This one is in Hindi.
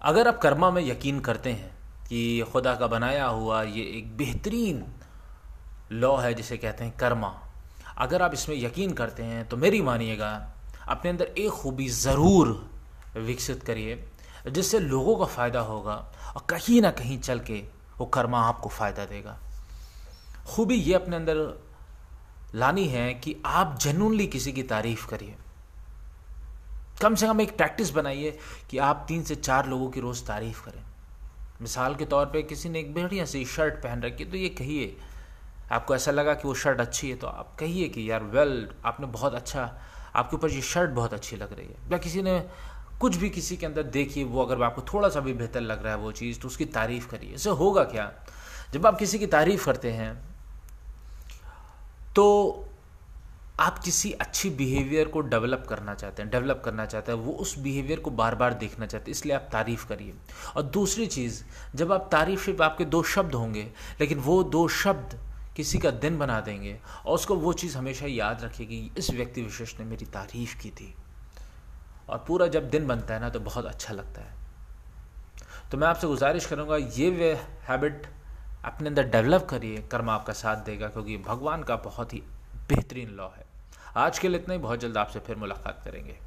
अगर आप कर्मा में यकीन करते हैं कि खुदा का बनाया हुआ ये एक बेहतरीन लॉ है जिसे कहते हैं कर्मा, अगर आप इसमें यकीन करते हैं तो मेरी मानिएगा, अपने अंदर एक खूबी ज़रूर विकसित करिए, जिससे लोगों का फ़ायदा होगा और कहीं ना कहीं चल के वो कर्मा आपको फ़ायदा देगा। खूबी ये अपने अंदर लानी है कि आप जेनुनली किसी की तारीफ़ करिए। कम से कम एक प्रैक्टिस बनाइए कि आप तीन से चार लोगों की रोज़ तारीफ़ करें। मिसाल के तौर पे किसी ने एक बढ़िया सी शर्ट पहन रखी है तो ये कहिए। आपको ऐसा लगा कि वो शर्ट अच्छी है तो आप कहिए कि यार वेल आपने बहुत अच्छा आपके ऊपर ये शर्ट बहुत अच्छी लग रही है। या किसी ने कुछ भी किसी के अंदर देखिए वो अगर आपको थोड़ा सा भी बेहतर लग रहा है वो चीज़ तो उसकी तारीफ़ करिए। इससे होगा क्या? जब आप किसी की तारीफ़ करते हैं तो आप किसी अच्छी बिहेवियर को डेवलप करना चाहते हैं डेवलप करना चाहते हैं, वो उस बिहेवियर को बार बार देखना चाहते हैं, इसलिए आप तारीफ़ करिए। और दूसरी चीज़, जब आप तारीफ़ सिर्फ़ आपके दो शब्द होंगे, लेकिन वो दो शब्द किसी का दिन बना देंगे, और उसको वो चीज़ हमेशा याद रखेगी इस व्यक्ति विशेष ने मेरी तारीफ़ की थी। और पूरा जब दिन बनता है ना तो बहुत अच्छा लगता है। तो मैं आपसे गुजारिश करूँगा, ये वे हैबिट अपने अंदर डेवलप करिए, कर्म आपका साथ देगा, क्योंकि भगवान का बहुत ही बेहतरीन लॉ है। आज के लिए इतना ही। बहुत जल्द आपसे फिर मुलाकात करेंगे।